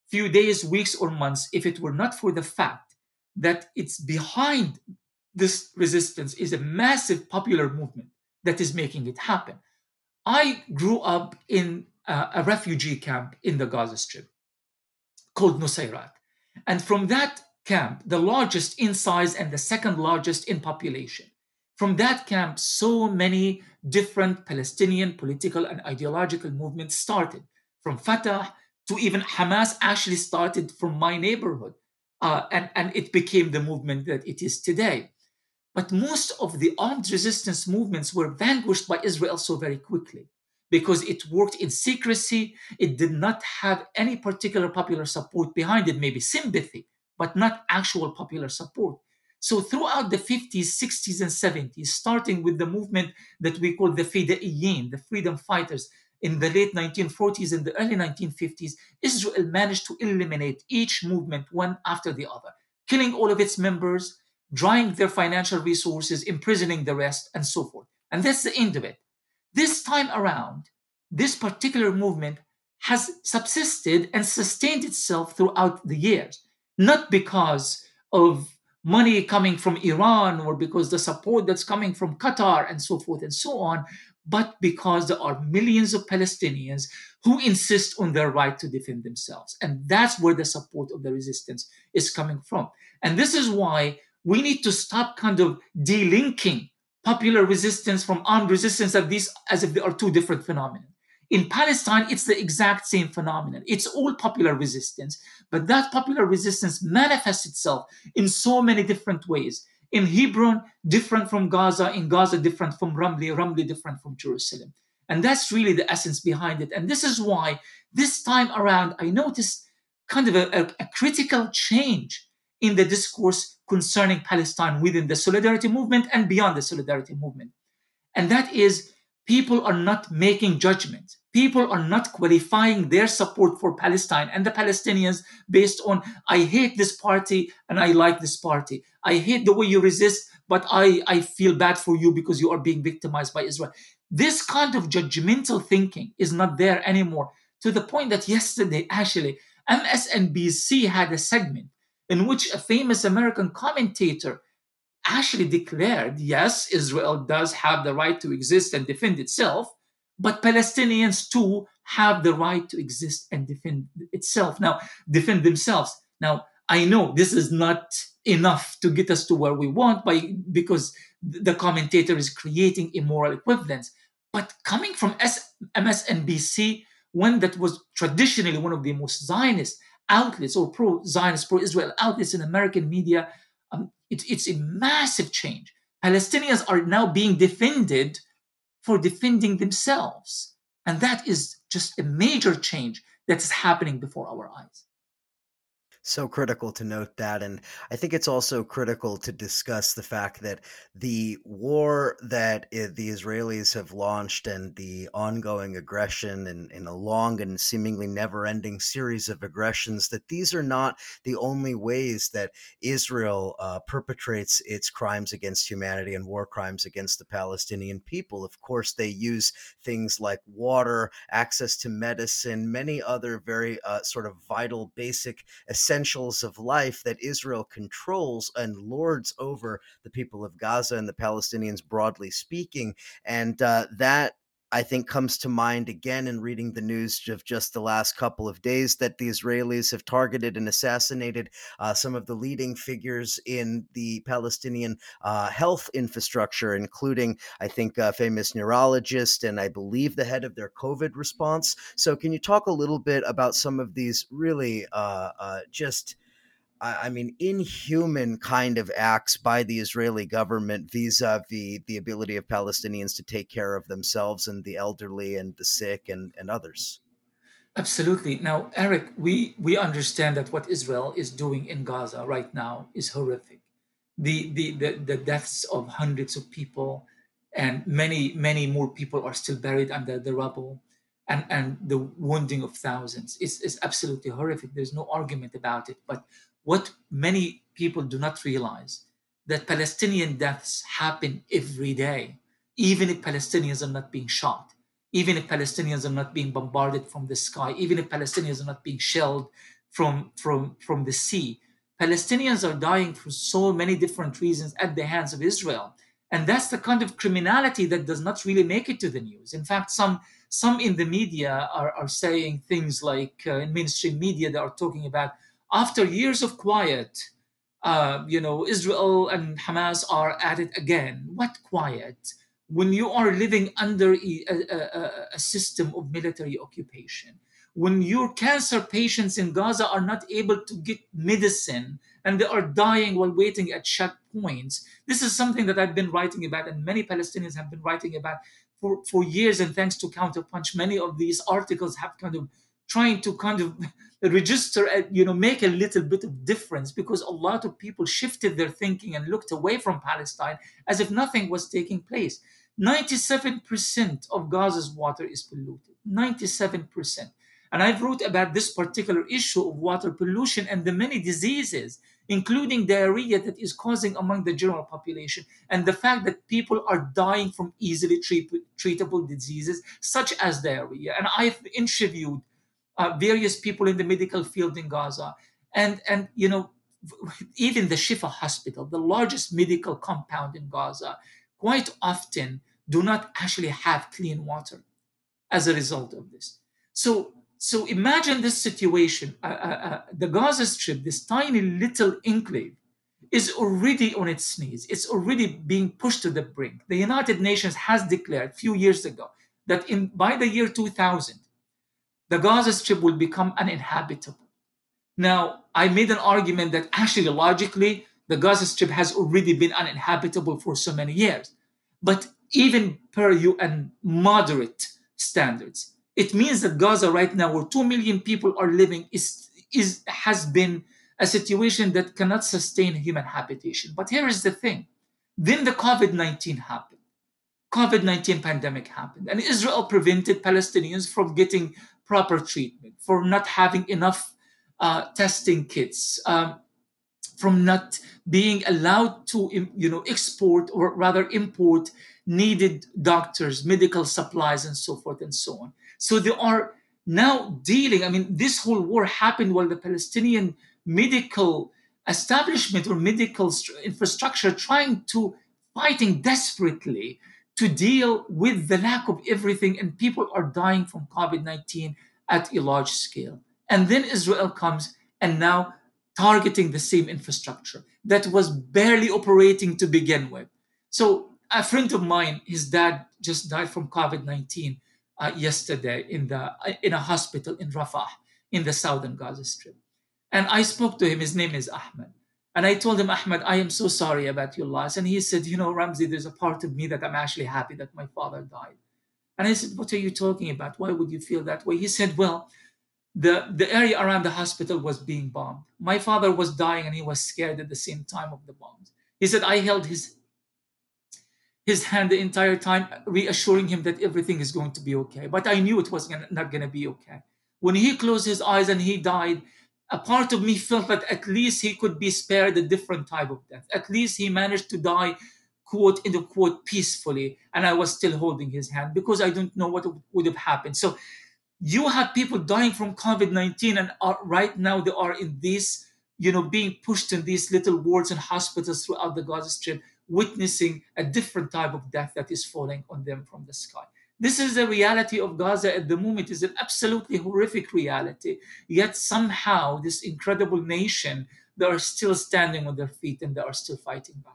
few days, weeks, or months if it were not for the fact that it's behind this resistance is a massive popular movement that is making it happen. I grew up in a, a refugee camp in the Gaza Strip called Nusayrat. And from that camp, the largest in size and the second largest in population, from that camp, so many different Palestinian political and ideological movements started. From Fatah to even Hamas actually started from my neighborhood. Uh, and, and it became the movement that it is today. But most of the armed resistance movements were vanquished by Israel so very quickly because it worked in secrecy. It did not have any particular popular support behind it, maybe sympathy, but not actual popular support. So throughout the 50s, 60s, and 70s, starting with the movement that we call the Fidaiyin, the freedom fighters, in the late 1940s and the early 1950s, Israel managed to eliminate each movement one after the other, killing all of its members, drying their financial resources, imprisoning the rest, and so forth. And that's the end of it. This time around, this particular movement has subsisted and sustained itself throughout the years, not because of money coming from Iran or because the support that's coming from Qatar and so forth and so on, but because there are millions of Palestinians who insist on their right to defend themselves. And that's where the support of the resistance is coming from. And this is why we need to stop kind of delinking popular resistance from armed resistance as, these, as if they are two different phenomena. In Palestine, it's the exact same phenomenon. It's all popular resistance, but that popular resistance manifests itself in so many different ways. In Hebron, different from Gaza. In Gaza, different from Ramli. Ramli, different from Jerusalem. And that's really the essence behind it. And this is why this time around, I noticed kind of a, a, a critical change in the discourse concerning Palestine within the solidarity movement and beyond the solidarity movement. And that is people are not making judgment. People are not qualifying their support for Palestine and the Palestinians based on, I hate this party and I like this party. I hate the way you resist, but I, I feel bad for you because you are being victimized by Israel. This kind of judgmental thinking is not there anymore to the point that yesterday, actually, MSNBC had a segment in which a famous American commentator actually declared yes, Israel does have the right to exist and defend itself, but Palestinians too have the right to exist and defend itself. Now, defend themselves. Now, I know this is not enough to get us to where we want by because the commentator is creating immoral equivalence. But coming from MSNBC, one that was traditionally one of the most Zionist outlets or pro-Zionist, pro-Israel outlets in American media, um, it, it's a massive change. Palestinians are now being defended for defending themselves. And that is just a major change that is happening before our eyes so critical to note that and i think it's also critical to discuss the fact that the war that the israelis have launched and the ongoing aggression and in a long and seemingly never-ending series of aggressions that these are not the only ways that israel uh, perpetrates its crimes against humanity and war crimes against the palestinian people. Of course they use things like water access to medicine many other very uh, sort of vital basic essential essentials of life that Israel controls and lords over the people of Gaza and the Palestinians, broadly speaking. And uh, that I think comes to mind again in reading the news of just the last couple of days that the Israelis have targeted and assassinated uh, some of the leading figures in the Palestinian uh, health infrastructure, including, I think, a famous neurologist and I believe the head of their COVID response. So, can you talk a little bit about some of these really uh, uh just I mean, inhuman kind of acts by the Israeli government vis a vis the ability of Palestinians to take care of themselves and the elderly and the sick and, and others. Absolutely. Now, Eric, we, we understand that what Israel is doing in Gaza right now is horrific. The, the, the, the deaths of hundreds of people and many, many more people are still buried under the rubble and, and the wounding of thousands is, absolutely horrific. There's no argument about it. But what many people do not realize that Palestinian deaths happen every day, even if Palestinians are not being shot, even if Palestinians are not being bombarded from the sky, even if Palestinians are not being shelled from, from, from the sea. Palestinians are dying for so many different reasons at the hands of Israel. And that's the kind of criminality that does not really make it to the news. In fact, some some in the media are, are saying things like uh, in mainstream media they are talking about after years of quiet, uh, you know, Israel and Hamas are at it again. What quiet? When you are living under a, a, a system of military occupation, when your cancer patients in Gaza are not able to get medicine and they are dying while waiting at checkpoints. This is something that I've been writing about, and many Palestinians have been writing about for, for years. And thanks to Counterpunch, many of these articles have kind of trying to kind of register, uh, you know, make a little bit of difference because a lot of people shifted their thinking and looked away from Palestine as if nothing was taking place. 97% of Gaza's water is polluted. 97%. And I've wrote about this particular issue of water pollution and the many diseases, including diarrhea, that is causing among the general population, and the fact that people are dying from easily treat- treatable diseases such as diarrhea. And I've interviewed uh, various people in the medical field in Gaza. And, and you know, even the Shifa Hospital, the largest medical compound in Gaza, quite often do not actually have clean water as a result of this. So, so imagine this situation. Uh, uh, uh the Gaza Strip, this tiny little enclave, is already on its knees. It's already being pushed to the brink. The United Nations has declared a few years ago that in by the year 2000, the Gaza Strip will become uninhabitable. Now, I made an argument that actually, logically, the Gaza Strip has already been uninhabitable for so many years. But even per UN moderate standards, it means that Gaza right now, where 2 million people are living, is, is, has been a situation that cannot sustain human habitation. But here is the thing. Then the COVID-19 happened. COVID-19 pandemic happened and Israel prevented Palestinians from getting proper treatment, for not having enough uh, testing kits, um, from not being allowed to you know export or rather import needed doctors, medical supplies, and so forth and so on. So they are now dealing. I mean, this whole war happened while the Palestinian medical establishment or medical infrastructure trying to fighting desperately to deal with the lack of everything, and people are dying from COVID 19 at a large scale. And then Israel comes and now targeting the same infrastructure that was barely operating to begin with. So, a friend of mine, his dad just died from COVID 19 uh, yesterday in, the, in a hospital in Rafah in the southern Gaza Strip. And I spoke to him, his name is Ahmed. And I told him, Ahmed, I am so sorry about your loss. And he said, You know, Ramzy, there's a part of me that I'm actually happy that my father died. And I said, What are you talking about? Why would you feel that way? He said, Well, the, the area around the hospital was being bombed. My father was dying and he was scared at the same time of the bombs. He said, I held his his hand the entire time, reassuring him that everything is going to be okay. But I knew it was not going to be okay. When he closed his eyes and he died, a part of me felt that at least he could be spared a different type of death. At least he managed to die, quote, in the quote, peacefully. And I was still holding his hand because I don't know what would have happened. So you have people dying from COVID 19, and are, right now they are in these, you know, being pushed in these little wards and hospitals throughout the Gaza Strip, witnessing a different type of death that is falling on them from the sky. This is the reality of Gaza at the moment. It's an absolutely horrific reality. Yet somehow this incredible nation, they are still standing on their feet and they are still fighting back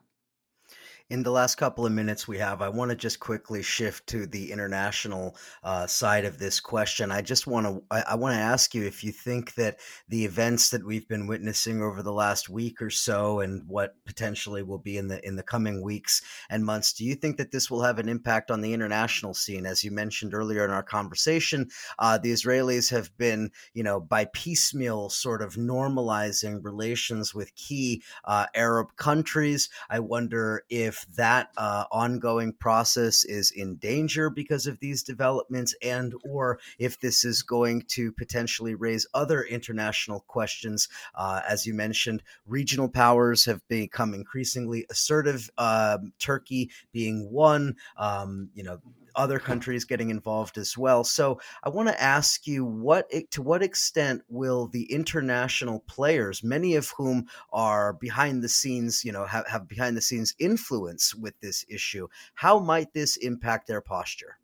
in the last couple of minutes we have, I want to just quickly shift to the international uh, side of this question. I just want to I, I want to ask you if you think that the events that we've been witnessing over the last week or so, and what potentially will be in the in the coming weeks and months, do you think that this will have an impact on the international scene? As you mentioned earlier in our conversation, uh, the Israelis have been, you know, by piecemeal sort of normalizing relations with key uh, Arab countries. I wonder if if that uh, ongoing process is in danger because of these developments and or if this is going to potentially raise other international questions uh, as you mentioned regional powers have become increasingly assertive um, turkey being one um, you know other countries getting involved as well. So I want to ask you what to what extent will the international players, many of whom are behind the scenes, you know, have, have behind the scenes influence with this issue, how might this impact their posture?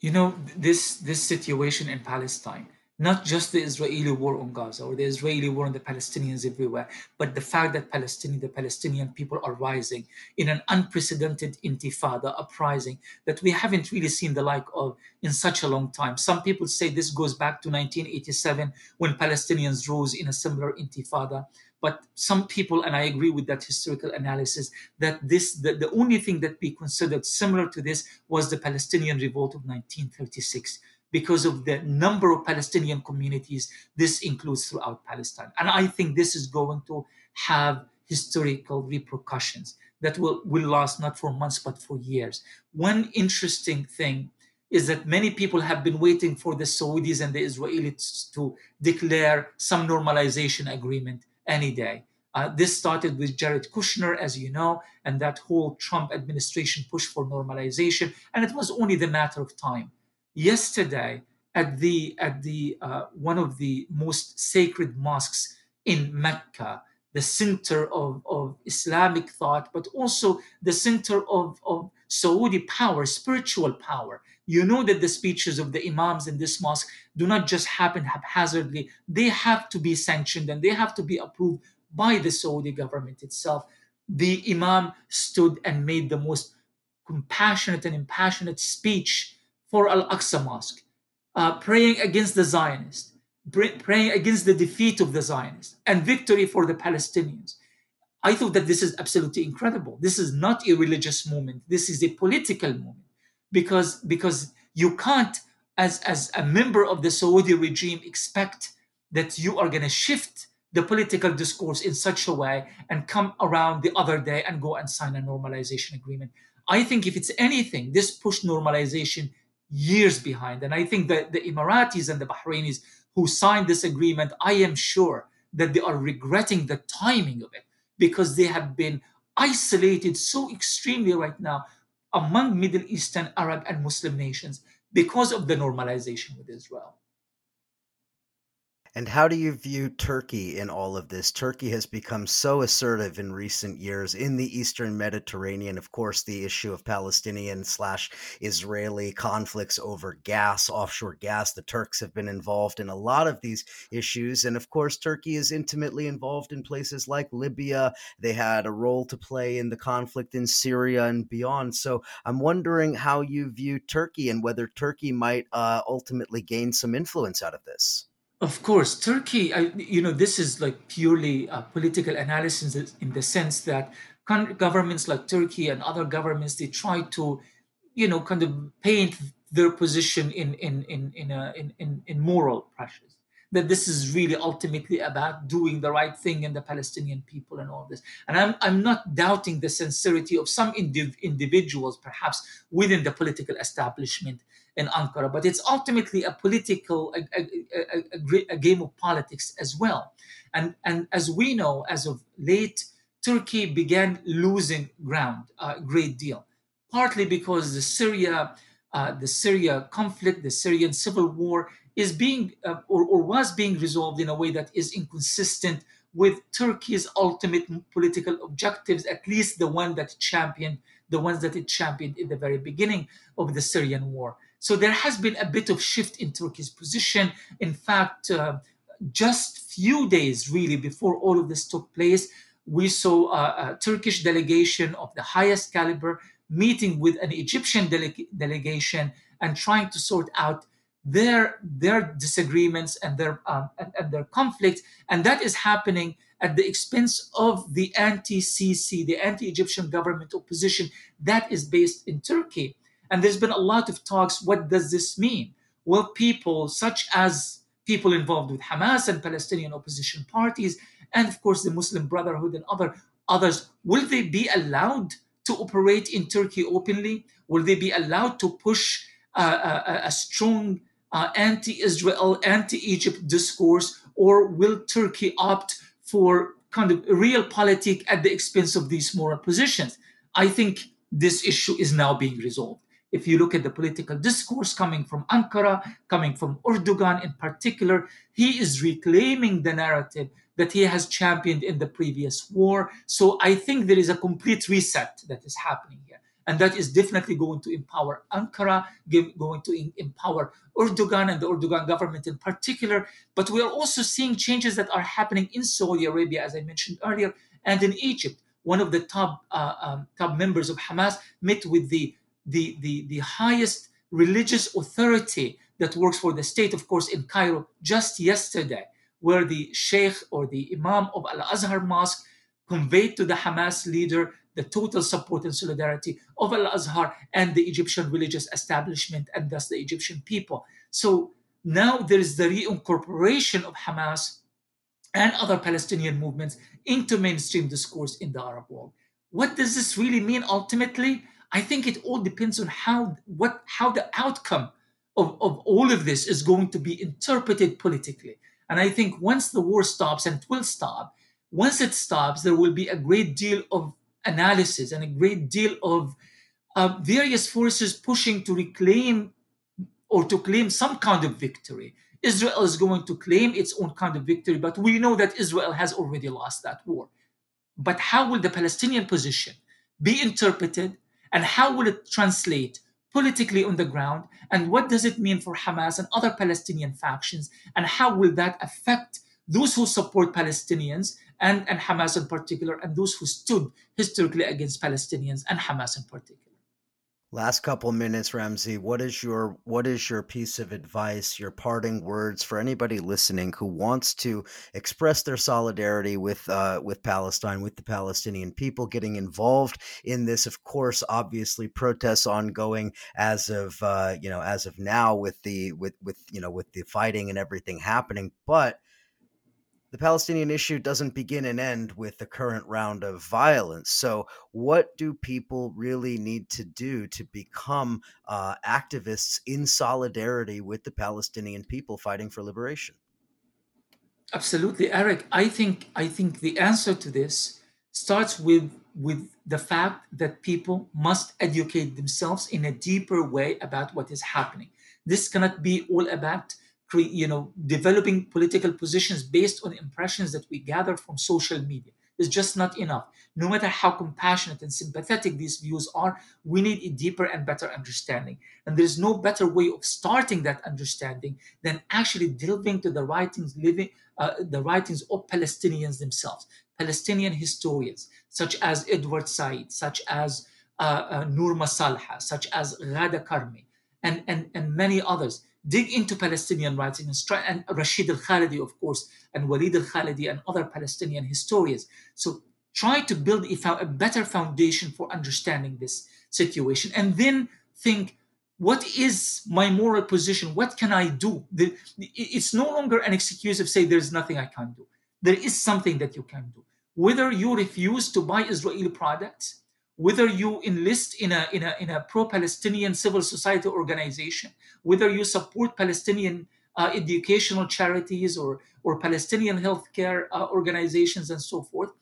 You know, this this situation in Palestine not just the Israeli war on Gaza or the Israeli war on the Palestinians everywhere, but the fact that Palestinian, the Palestinian people are rising in an unprecedented intifada uprising that we haven't really seen the like of in such a long time. Some people say this goes back to 1987 when Palestinians rose in a similar intifada. But some people, and I agree with that historical analysis, that this the, the only thing that we considered similar to this was the Palestinian revolt of 1936 because of the number of Palestinian communities this includes throughout Palestine. And I think this is going to have historical repercussions that will, will last not for months but for years. One interesting thing is that many people have been waiting for the Saudis and the Israelis to declare some normalization agreement any day. Uh, this started with Jared Kushner, as you know, and that whole Trump administration push for normalization, and it was only the matter of time yesterday at the at the uh, one of the most sacred mosques in Mecca, the center of, of Islamic thought, but also the center of, of Saudi power, spiritual power. You know that the speeches of the imams in this mosque do not just happen haphazardly, they have to be sanctioned and they have to be approved by the Saudi government itself. The imam stood and made the most compassionate and impassionate speech for Al Aqsa Mosque, uh, praying against the Zionists, praying against the defeat of the Zionists and victory for the Palestinians. I thought that this is absolutely incredible. This is not a religious movement. This is a political movement because, because you can't, as, as a member of the Saudi regime, expect that you are going to shift the political discourse in such a way and come around the other day and go and sign a normalization agreement. I think if it's anything, this push normalization years behind. And I think that the Emiratis and the Bahrainis who signed this agreement, I am sure that they are regretting the timing of it because they have been isolated so extremely right now among Middle Eastern, Arab, and Muslim nations because of the normalization with Israel. And how do you view Turkey in all of this? Turkey has become so assertive in recent years in the Eastern Mediterranean. Of course, the issue of Palestinian slash Israeli conflicts over gas, offshore gas. The Turks have been involved in a lot of these issues. And of course, Turkey is intimately involved in places like Libya. They had a role to play in the conflict in Syria and beyond. So I'm wondering how you view Turkey and whether Turkey might uh, ultimately gain some influence out of this. Of course, Turkey, I, you know, this is like purely a political analysis in the sense that governments like Turkey and other governments, they try to, you know, kind of paint their position in in in in, a, in, in, in moral pressures. That this is really ultimately about doing the right thing and the Palestinian people and all this. And I'm I'm not doubting the sincerity of some indiv- individuals, perhaps within the political establishment, in Ankara, but it's ultimately a political, a, a, a, a, game of politics as well. And, and as we know, as of late, Turkey began losing ground a great deal, partly because the Syria, uh, the Syria conflict, the Syrian civil war is being uh, or, or was being resolved in a way that is inconsistent with Turkey's ultimate political objectives, at least the one that championed, the ones that it championed in the very beginning of the Syrian war. So there has been a bit of shift in Turkey's position. In fact, uh, just few days really before all of this took place, we saw a, a Turkish delegation of the highest caliber meeting with an Egyptian dele- delegation and trying to sort out their their disagreements and their um, and, and, their conflicts, and that is happening at the expense of the anti-Sisi, the anti-Egyptian government opposition that is based in Turkey. And there's been a lot of talks. What does this mean? Will people such as people involved with Hamas and Palestinian opposition parties, and of course the Muslim Brotherhood and other others, will they be allowed to operate in Turkey openly? Will they be allowed to push uh, a, a, strong uh, anti-Israel, anti-Egypt discourse, or will Turkey opt for kind of realpolitik at the expense of these moral positions? I think this issue is now being resolved. If you look at the political discourse coming from Ankara, coming from Erdogan in particular, he is reclaiming the narrative that he has championed in the previous war. So I think there is a complete reset that is happening here. And that is definitely going to empower Ankara, give, going to empower Erdogan and the Erdogan government in particular. But we are also seeing changes that are happening in Saudi Arabia, as I mentioned earlier, and in Egypt. One of the top uh, um, top members of Hamas met with the the, the, the highest religious authority that works for the state, of course, in Cairo just yesterday, where the sheikh or the imam of Al Azhar Mosque conveyed to the Hamas leader the total support and solidarity of Al Azhar and the Egyptian religious establishment and thus the Egyptian people. So now there is the reincorporation of Hamas and other Palestinian movements into mainstream discourse in the Arab world. What does this really mean ultimately? I think it all depends on how what how the outcome of, of all of this is going to be interpreted politically. And I think once the war stops, and it will stop, once it stops, there will be a great deal of analysis and a great deal of uh, various forces pushing to reclaim or to claim some kind of victory. Israel is going to claim its own kind of victory, but we know that Israel has already lost that war. But how will the Palestinian position be interpreted and how will it translate politically on the ground? And what does it mean for Hamas and other Palestinian factions? And how will that affect those who support Palestinians and, and Hamas in particular, and those who stood historically against Palestinians and Hamas in particular? Last couple minutes, Ramzy. What is your what is your piece of advice, your parting words for anybody listening who wants to express their solidarity with uh, with Palestine, with the Palestinian people, getting involved in this? Of course, obviously, protests ongoing as of uh, you know as of now with the with with you know with the fighting and everything happening, but the Palestinian issue doesn't begin and end with the current round of violence. So, what do people really need to do to become uh, activists in solidarity with the Palestinian people fighting for liberation? Absolutely, Eric. I think I think the answer to this starts with with the fact that people must educate themselves in a deeper way about what is happening. This cannot be all about you know, developing political positions based on impressions that we gather from social media is just not enough. No matter how compassionate and sympathetic these views are, we need a deeper and better understanding. And there's no better way of starting that understanding than actually delving to the writings, living uh, the writings of Palestinians themselves, Palestinian historians such as Edward Said, such as uh, uh, Noor Masalha, such as Ghada Karmi, and, and, and many others dig into Palestinian writing and, try, and Rashid al Khalidi, of course, and Walid al Khalidi, and other Palestinian historians. So try to build a, a better foundation for understanding this situation and then think what is my moral position? What can i do? The, it's no longer an excuse of say there's nothing i can do. There is something that you can do. Whether you refuse to buy israeli products whether you enlist in a, in a, in a pro-Palestinian civil society organization, whether you support Palestinian uh, educational charities or, or Palestinian healthcare uh, organizations and so forth,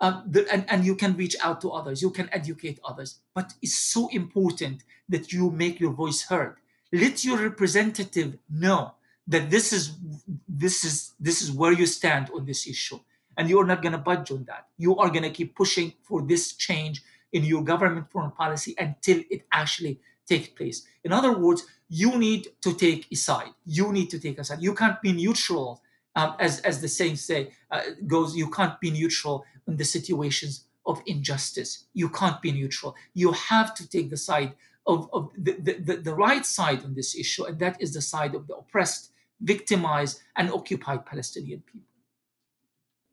uh, the, and, and you can reach out to others, you can educate others. But it's so important that you make your voice heard. Let your representative know that this is this is this is where you stand on this issue and you're not going to budge on that you are going to keep pushing for this change in your government foreign policy until it actually takes place. In other words, you need to take a side. You need to take a side. You can't be neutral, um, as as the saying say uh, goes. You can't be neutral in the situations of injustice. You can't be neutral. You have to take the side of, of the, the, the right side on this issue, and that is the side of the oppressed, victimized, and occupied Palestinian people.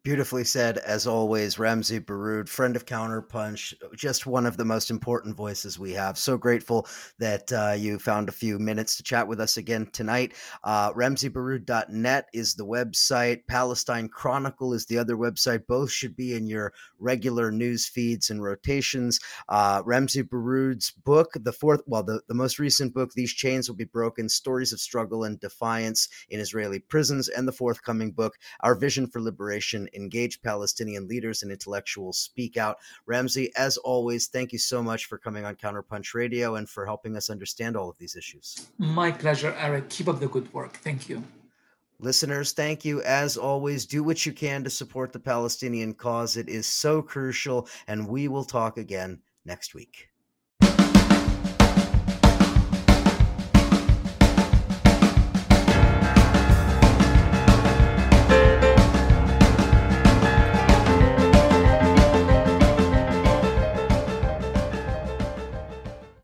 Beautifully said, as always, Ramzy Baroud, friend of Counterpunch, just one of the most important voices we have. So grateful that uh, you found a few minutes to chat with us again tonight. Uh, RamzyBaroud.net is the website. Palestine Chronicle is the other website. Both should be in your regular news feeds and rotations. Uh, Ramzy Baroud's book, the fourth, well, the, the most recent book, These Chains Will Be Broken Stories of Struggle and Defiance in Israeli Prisons, and the forthcoming book, Our Vision for Liberation engage Palestinian leaders and intellectuals speak out. Ramzy, as always, thank you so much for coming on Counterpunch Radio and for helping us understand all of these issues. My pleasure, Eric. Keep up the good work. Thank you. Listeners, thank you. As always, do what you can to support the Palestinian cause. It is so crucial, and we will talk again next week.